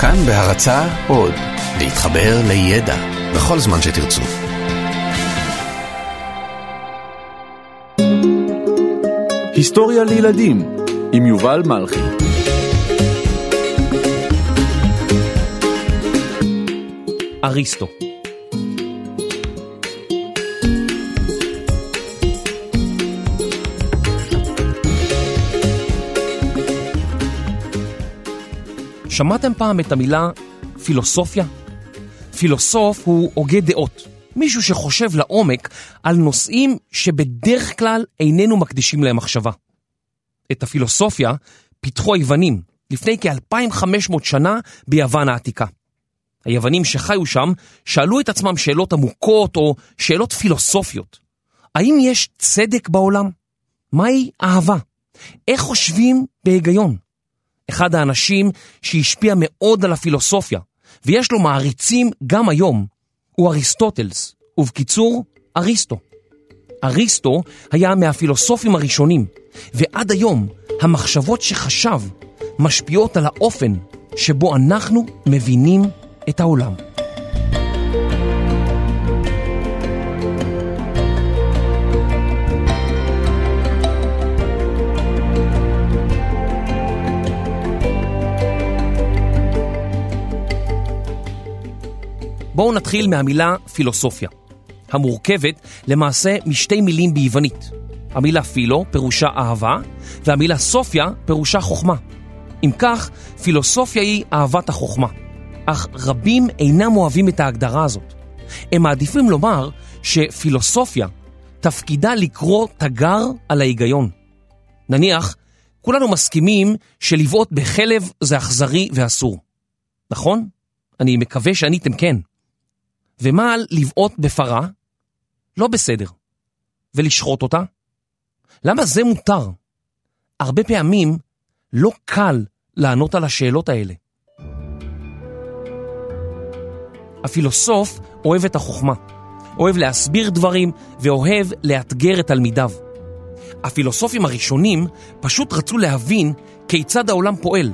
כאן בהרצה עוד, להתחבר לידע. בכל זמן שתרצו. היסטוריה לילדים עם יובל מלכי. אריסטו שמעתם פעם את המילה פילוסופיה? פילוסוף הוא הוגה דעות, מישהו שחושב לעומק על נושאים שבדרך כלל איננו מקדישים להם מחשבה. את הפילוסופיה פיתחו היוונים לפני כ-2500 שנה ביוון העתיקה. היוונים שחיו שם שאלו את עצמם שאלות עמוקות או שאלות פילוסופיות. האם יש צדק בעולם? מהי אהבה? איך חושבים בהיגיון? אחד האנשים שהשפיע מאוד על הפילוסופיה, ויש לו מעריצים גם היום, הוא אריסטוטלס, ובקיצור, אריסטו. אריסטו היה מהפילוסופים הראשונים, ועד היום המחשבות שחשב משפיעות על האופן שבו אנחנו מבינים את העולם. בואו נתחיל מהמילה פילוסופיה, המורכבת למעשה משתי מילים ביוונית. המילה פילו פירושה אהבה, והמילה סופיה פירושה חוכמה. אם כך, פילוסופיה היא אהבת החוכמה. אך רבים אינם אוהבים את ההגדרה הזאת. הם מעדיפים לומר שפילוסופיה תפקידה לקרוא תגר על ההיגיון. נניח, כולנו מסכימים שלבעוט בחלב זה אכזרי ואסור. נכון? אני מקווה שעניתם כן. ומה על לבעוט בפרה? לא בסדר. ולשחוט אותה? למה זה מותר? הרבה פעמים לא קל לענות על השאלות האלה. הפילוסוף אוהב את החוכמה, אוהב להסביר דברים ואוהב לאתגר את תלמידיו. הפילוסופים הראשונים פשוט רצו להבין כיצד העולם פועל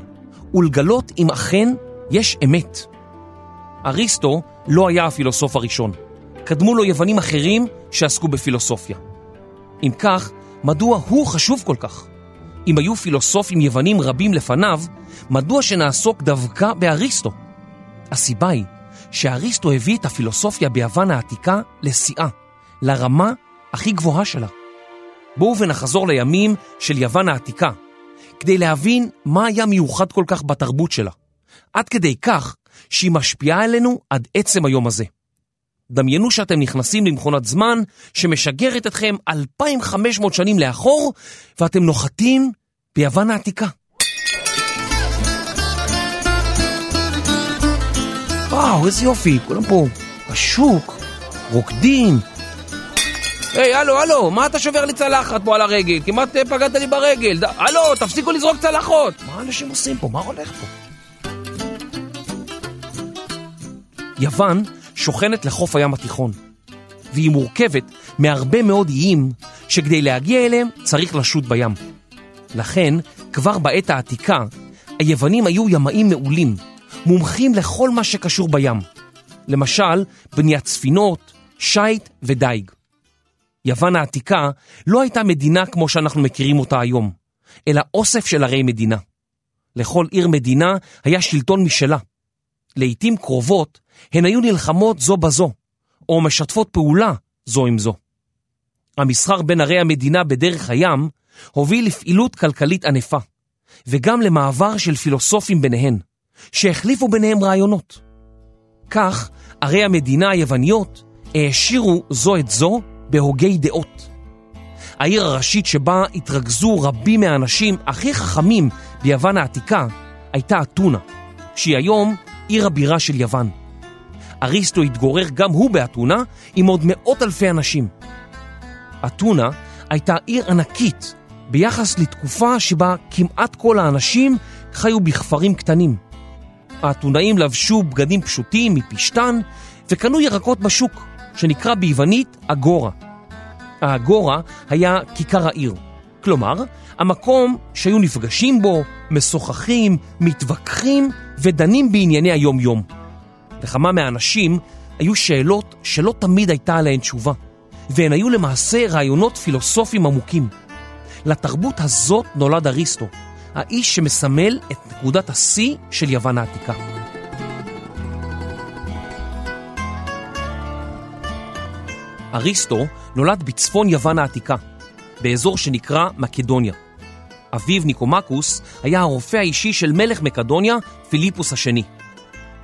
ולגלות אם אכן יש אמת. אריסטו לא היה הפילוסוף הראשון. קדמו לו יוונים אחרים שעסקו בפילוסופיה. אם כך, מדוע הוא חשוב כל כך? אם היו פילוסופים יוונים רבים לפניו, מדוע שנעסוק דווקא באריסטו? הסיבה היא שאריסטו הביא את הפילוסופיה ביוון העתיקה לשיאה, לרמה הכי גבוהה שלה. בואו ונחזור לימים של יוון העתיקה, כדי להבין מה היה מיוחד כל כך בתרבות שלה. עד כדי כך שהיא משפיעה עלינו עד עצם היום הזה. דמיינו שאתם נכנסים למכונת זמן שמשגרת אתכם 2,500 שנים לאחור ואתם נוחתים ביוון העתיקה. וואו, איזה יופי, כולם פה בשוק, רוקדים. היי, הלו, הלו, מה אתה שובר לי צלחת פה על הרגל? כמעט אה, פגעת לי ברגל. הלו, תפסיקו לזרוק צלחות. מה אנשים עושים פה? מה הולך פה? יוון שוכנת לחוף הים התיכון, והיא מורכבת מהרבה מאוד איים שכדי להגיע אליהם צריך לשוט בים. לכן, כבר בעת העתיקה, היוונים היו ימאים מעולים, מומחים לכל מה שקשור בים. למשל, בניית ספינות, שיט ודייג. יוון העתיקה לא הייתה מדינה כמו שאנחנו מכירים אותה היום, אלא אוסף של ערי מדינה. לכל עיר מדינה היה שלטון משלה. לעתים קרובות הן היו נלחמות זו בזו, או משתפות פעולה זו עם זו. המסחר בין ערי המדינה בדרך הים הוביל לפעילות כלכלית ענפה, וגם למעבר של פילוסופים ביניהן, שהחליפו ביניהם רעיונות. כך, ערי המדינה היווניות העשירו זו את זו בהוגי דעות. העיר הראשית שבה התרכזו רבים מהאנשים הכי חכמים ביוון העתיקה הייתה אתונה, שהיא היום עיר הבירה של יוון. אריסטו התגורר גם הוא באתונה עם עוד מאות אלפי אנשים. אתונה הייתה עיר ענקית ביחס לתקופה שבה כמעט כל האנשים חיו בכפרים קטנים. האתונאים לבשו בגדים פשוטים מפשטן וקנו ירקות בשוק, שנקרא ביוונית אגורה. האגורה היה כיכר העיר, כלומר, המקום שהיו נפגשים בו, משוחחים, מתווכחים ודנים בענייני היום-יום. לכמה מהאנשים היו שאלות שלא תמיד הייתה עליהן תשובה, והן היו למעשה רעיונות פילוסופיים עמוקים. לתרבות הזאת נולד אריסטו, האיש שמסמל את נקודת השיא של יוון העתיקה. אריסטו נולד בצפון יוון העתיקה, באזור שנקרא מקדוניה. אביו ניקומקוס היה הרופא האישי של מלך מקדוניה, פיליפוס השני.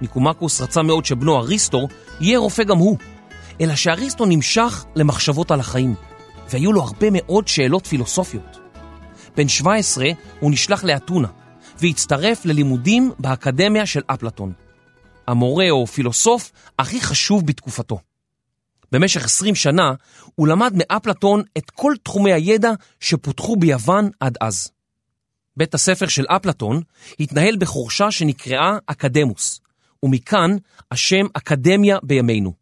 ניקומקוס רצה מאוד שבנו אריסטו יהיה רופא גם הוא, אלא שאריסטו נמשך למחשבות על החיים, והיו לו הרבה מאוד שאלות פילוסופיות. בן 17 הוא נשלח לאתונה, והצטרף ללימודים באקדמיה של אפלטון. המורה או פילוסוף הכי חשוב בתקופתו. במשך 20 שנה הוא למד מאפלטון את כל תחומי הידע שפותחו ביוון עד אז. בית הספר של אפלטון התנהל בחורשה שנקראה אקדמוס, ומכאן השם אקדמיה בימינו.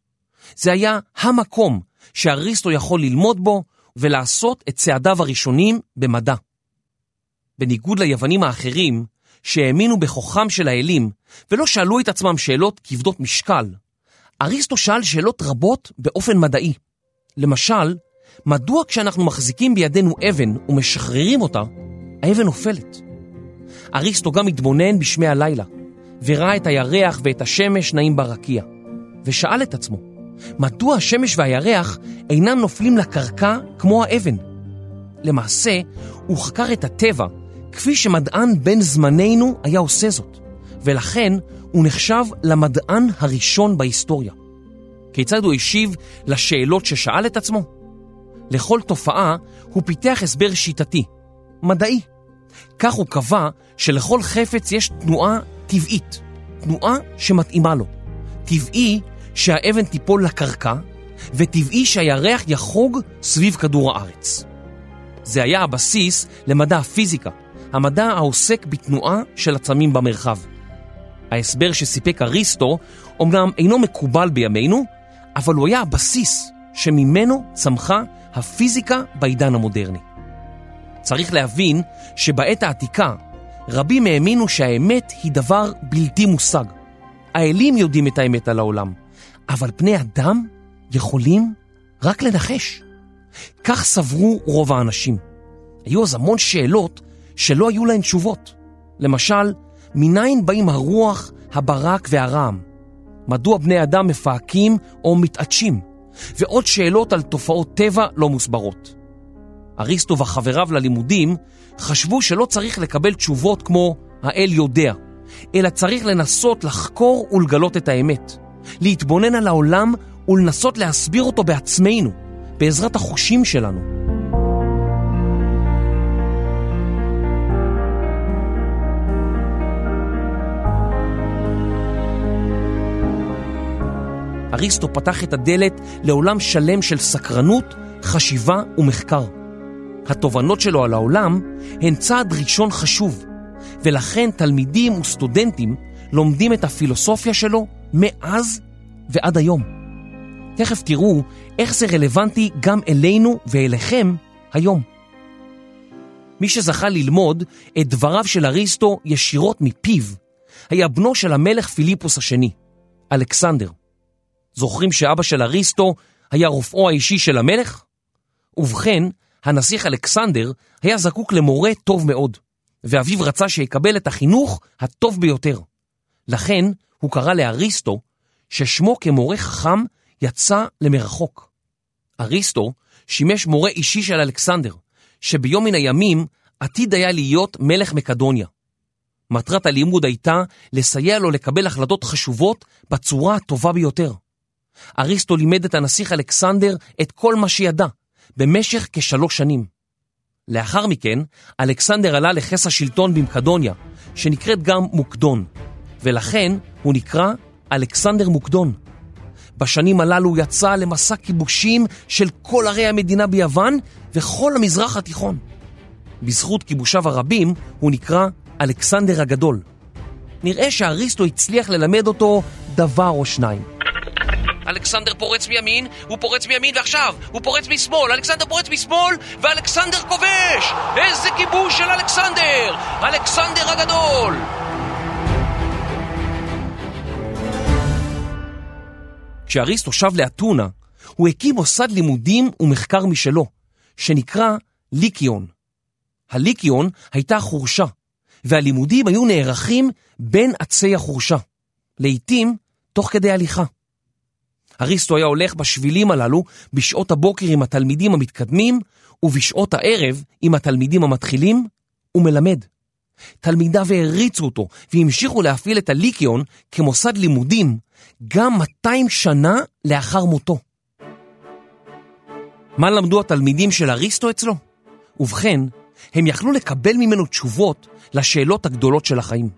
זה היה המקום שאריסטו יכול ללמוד בו ולעשות את צעדיו הראשונים במדע. בניגוד ליוונים האחרים, שהאמינו בכוחם של האלים ולא שאלו את עצמם שאלות כבדות משקל, אריסטו שאל שאלות רבות באופן מדעי. למשל, מדוע כשאנחנו מחזיקים בידינו אבן ומשחררים אותה, האבן נופלת? אריסטו גם התבונן בשמי הלילה, וראה את הירח ואת השמש נעים ברקיע, ושאל את עצמו, מדוע השמש והירח אינם נופלים לקרקע כמו האבן? למעשה, הוא חקר את הטבע כפי שמדען בן זמננו היה עושה זאת, ולכן הוא נחשב למדען הראשון בהיסטוריה. כיצד הוא השיב לשאלות ששאל את עצמו? לכל תופעה הוא פיתח הסבר שיטתי, מדעי. כך הוא קבע שלכל חפץ יש תנועה טבעית, תנועה שמתאימה לו. טבעי שהאבן תיפול לקרקע, וטבעי שהירח יחוג סביב כדור הארץ. זה היה הבסיס למדע הפיזיקה, המדע העוסק בתנועה של עצמים במרחב. ההסבר שסיפק אריסטו אומנם אינו מקובל בימינו, אבל הוא היה הבסיס שממנו צמחה הפיזיקה בעידן המודרני. צריך להבין שבעת העתיקה רבים האמינו שהאמת היא דבר בלתי מושג. האלים יודעים את האמת על העולם, אבל בני אדם יכולים רק לנחש. כך סברו רוב האנשים. היו אז המון שאלות שלא היו להן תשובות. למשל, מניין באים הרוח, הברק והרעם? מדוע בני אדם מפהקים או מתעטשים? ועוד שאלות על תופעות טבע לא מוסברות. אריסטו וחבריו ללימודים חשבו שלא צריך לקבל תשובות כמו האל יודע, אלא צריך לנסות לחקור ולגלות את האמת, להתבונן על העולם ולנסות להסביר אותו בעצמנו, בעזרת החושים שלנו. אריסטו פתח את הדלת לעולם שלם של סקרנות, חשיבה ומחקר. התובנות שלו על העולם הן צעד ראשון חשוב, ולכן תלמידים וסטודנטים לומדים את הפילוסופיה שלו מאז ועד היום. תכף תראו איך זה רלוונטי גם אלינו ואליכם היום. מי שזכה ללמוד את דבריו של אריסטו ישירות מפיו, היה בנו של המלך פיליפוס השני, אלכסנדר. זוכרים שאבא של אריסטו היה רופאו האישי של המלך? ובכן, הנסיך אלכסנדר היה זקוק למורה טוב מאוד, ואביו רצה שיקבל את החינוך הטוב ביותר. לכן הוא קרא לאריסטו, ששמו כמורה חכם יצא למרחוק. אריסטו שימש מורה אישי של אלכסנדר, שביום מן הימים עתיד היה להיות מלך מקדוניה. מטרת הלימוד הייתה לסייע לו לקבל החלטות חשובות בצורה הטובה ביותר. אריסטו לימד את הנסיך אלכסנדר את כל מה שידע, במשך כשלוש שנים. לאחר מכן, אלכסנדר עלה לכס השלטון במקדוניה, שנקראת גם מוקדון, ולכן הוא נקרא אלכסנדר מוקדון. בשנים הללו יצא למסע כיבושים של כל ערי המדינה ביוון וכל המזרח התיכון. בזכות כיבושיו הרבים הוא נקרא אלכסנדר הגדול. נראה שאריסטו הצליח ללמד אותו דבר או שניים. אלכסנדר פורץ מימין, הוא פורץ מימין ועכשיו, הוא פורץ משמאל, אלכסנדר פורץ משמאל, ואלכסנדר כובש! איזה כיבוש של אלכסנדר! אלכסנדר הגדול! כשאריסטו שב לאתונה, הוא הקים מוסד לימודים ומחקר משלו, שנקרא ליקיון. הליקיון הייתה חורשה, והלימודים היו נערכים בין עצי החורשה, לעתים תוך כדי הליכה. אריסטו היה הולך בשבילים הללו בשעות הבוקר עם התלמידים המתקדמים, ובשעות הערב עם התלמידים המתחילים, ומלמד. תלמידיו העריצו אותו והמשיכו להפעיל את הליקיון כמוסד לימודים גם 200 שנה לאחר מותו. מה למדו התלמידים של אריסטו אצלו? ובכן, הם יכלו לקבל ממנו תשובות לשאלות הגדולות של החיים.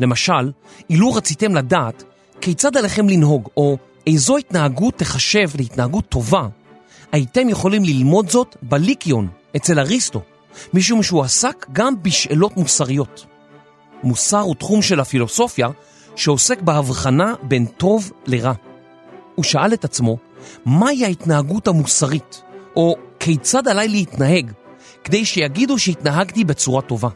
למשל, אילו רציתם לדעת כיצד עליכם לנהוג, או איזו התנהגות תחשב להתנהגות טובה, הייתם יכולים ללמוד זאת בליקיון, אצל אריסטו, משום שהוא עסק גם בשאלות מוסריות. מוסר הוא תחום של הפילוסופיה שעוסק בהבחנה בין טוב לרע. הוא שאל את עצמו, מהי ההתנהגות המוסרית, או כיצד עליי להתנהג, כדי שיגידו שהתנהגתי בצורה טובה.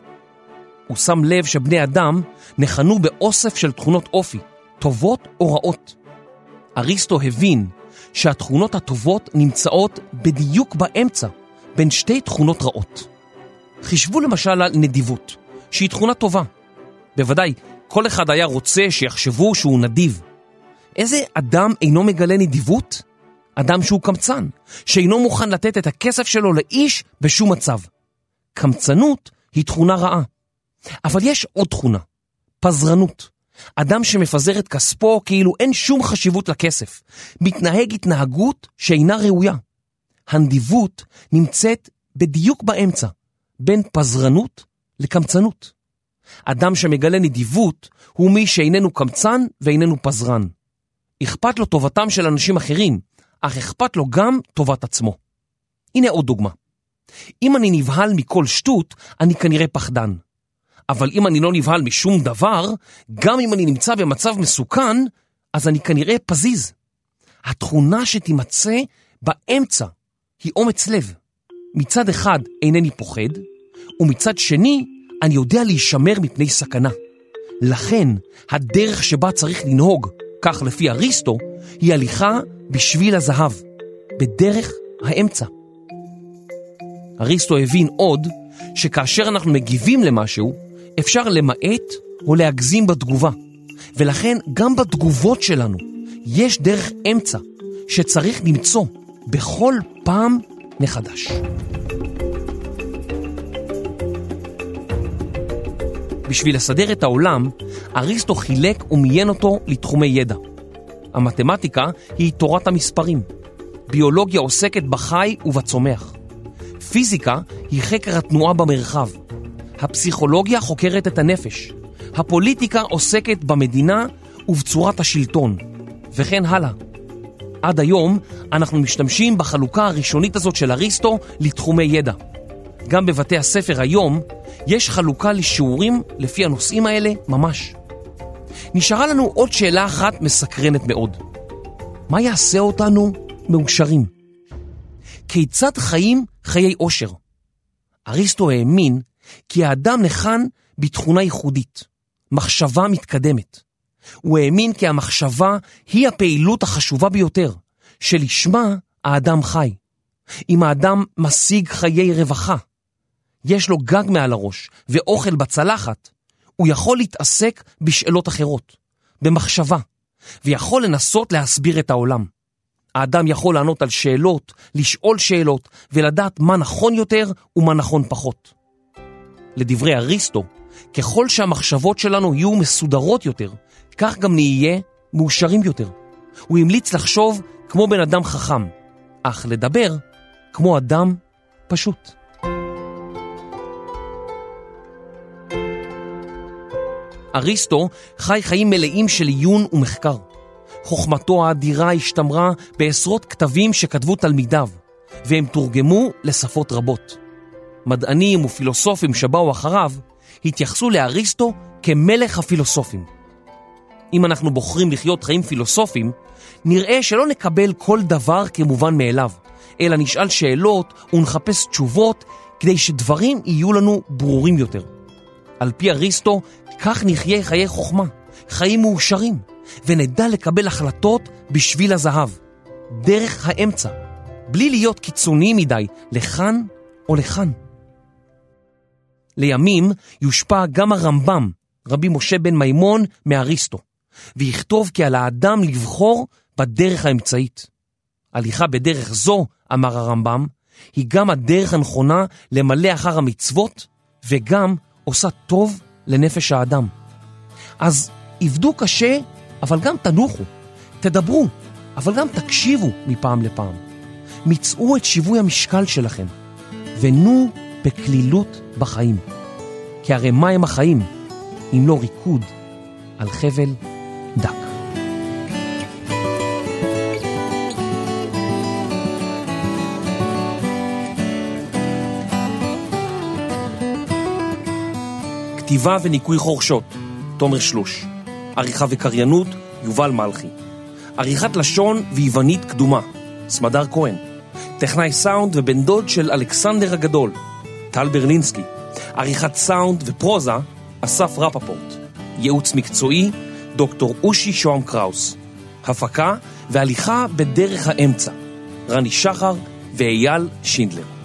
הוא שם לב שבני אדם נכנו באוסף של תכונות אופי, טובות או רעות. אריסטו הבין שהתכונות הטובות נמצאות בדיוק באמצע, בין שתי תכונות רעות. חישבו למשל על נדיבות, שהיא תכונה טובה. בוודאי, כל אחד היה רוצה שיחשבו שהוא נדיב. איזה אדם אינו מגלה נדיבות? אדם שהוא קמצן, שאינו מוכן לתת את הכסף שלו לאיש בשום מצב. קמצנות היא תכונה רעה. אבל יש עוד תכונה, פזרנות. אדם שמפזר את כספו כאילו אין שום חשיבות לכסף, מתנהג התנהגות שאינה ראויה. הנדיבות נמצאת בדיוק באמצע, בין פזרנות לקמצנות. אדם שמגלה נדיבות הוא מי שאיננו קמצן ואיננו פזרן. אכפת לו טובתם של אנשים אחרים, אך אכפת לו גם טובת עצמו. הנה עוד דוגמה. אם אני נבהל מכל שטות, אני כנראה פחדן. אבל אם אני לא נבהל משום דבר, גם אם אני נמצא במצב מסוכן, אז אני כנראה פזיז. התכונה שתימצא באמצע היא אומץ לב. מצד אחד אינני פוחד, ומצד שני אני יודע להישמר מפני סכנה. לכן, הדרך שבה צריך לנהוג, כך לפי אריסטו, היא הליכה בשביל הזהב, בדרך האמצע. אריסטו הבין עוד שכאשר אנחנו מגיבים למשהו, אפשר למעט או להגזים בתגובה, ולכן גם בתגובות שלנו יש דרך אמצע שצריך למצוא בכל פעם מחדש. בשביל לסדר את העולם, אריסטו חילק ומיין אותו לתחומי ידע. המתמטיקה היא תורת המספרים. ביולוגיה עוסקת בחי ובצומח. פיזיקה היא חקר התנועה במרחב. הפסיכולוגיה חוקרת את הנפש. הפוליטיקה עוסקת במדינה ובצורת השלטון, וכן הלאה. עד היום אנחנו משתמשים בחלוקה הראשונית הזאת של אריסטו לתחומי ידע. גם בבתי הספר היום יש חלוקה לשיעורים לפי הנושאים האלה ממש. נשארה לנו עוד שאלה אחת מסקרנת מאוד. מה יעשה אותנו מאושרים? כיצד חיים חיי אושר? אריסטו האמין כי האדם נחן בתכונה ייחודית, מחשבה מתקדמת. הוא האמין כי המחשבה היא הפעילות החשובה ביותר, שלשמה האדם חי. אם האדם משיג חיי רווחה, יש לו גג מעל הראש ואוכל בצלחת, הוא יכול להתעסק בשאלות אחרות, במחשבה, ויכול לנסות להסביר את העולם. האדם יכול לענות על שאלות, לשאול שאלות, ולדעת מה נכון יותר ומה נכון פחות. לדברי אריסטו, ככל שהמחשבות שלנו יהיו מסודרות יותר, כך גם נהיה מאושרים יותר. הוא המליץ לחשוב כמו בן אדם חכם, אך לדבר כמו אדם פשוט. אריסטו חי חיים מלאים של עיון ומחקר. חוכמתו האדירה השתמרה בעשרות כתבים שכתבו תלמידיו, והם תורגמו לשפות רבות. מדענים ופילוסופים שבאו אחריו התייחסו לאריסטו כמלך הפילוסופים. אם אנחנו בוחרים לחיות חיים פילוסופיים, נראה שלא נקבל כל דבר כמובן מאליו, אלא נשאל שאלות ונחפש תשובות כדי שדברים יהיו לנו ברורים יותר. על פי אריסטו, כך נחיה חיי חוכמה, חיים מאושרים, ונדע לקבל החלטות בשביל הזהב, דרך האמצע, בלי להיות קיצוני מדי לכאן או לכאן. לימים יושפע גם הרמב"ם, רבי משה בן מימון, מאריסטו, ויכתוב כי על האדם לבחור בדרך האמצעית. הליכה בדרך זו, אמר הרמב"ם, היא גם הדרך הנכונה למלא אחר המצוות, וגם עושה טוב לנפש האדם. אז עבדו קשה, אבל גם תנוחו. תדברו, אבל גם תקשיבו מפעם לפעם. מצאו את שיווי המשקל שלכם, ונו בקלילות בחיים. כי הרי מה הם החיים אם לא ריקוד על חבל דק. כתיבה וניקוי חורשות, תומר שלוש. עריכה וקריינות, יובל מלכי. עריכת לשון ויוונית קדומה, סמדר כהן. טכנאי סאונד ובן דוד של אלכסנדר הגדול, טל ברלינסקי. עריכת סאונד ופרוזה, אסף רפפורט. ייעוץ מקצועי, דוקטור אושי שוהם קראוס. הפקה והליכה בדרך האמצע, רני שחר ואייל שינדלר.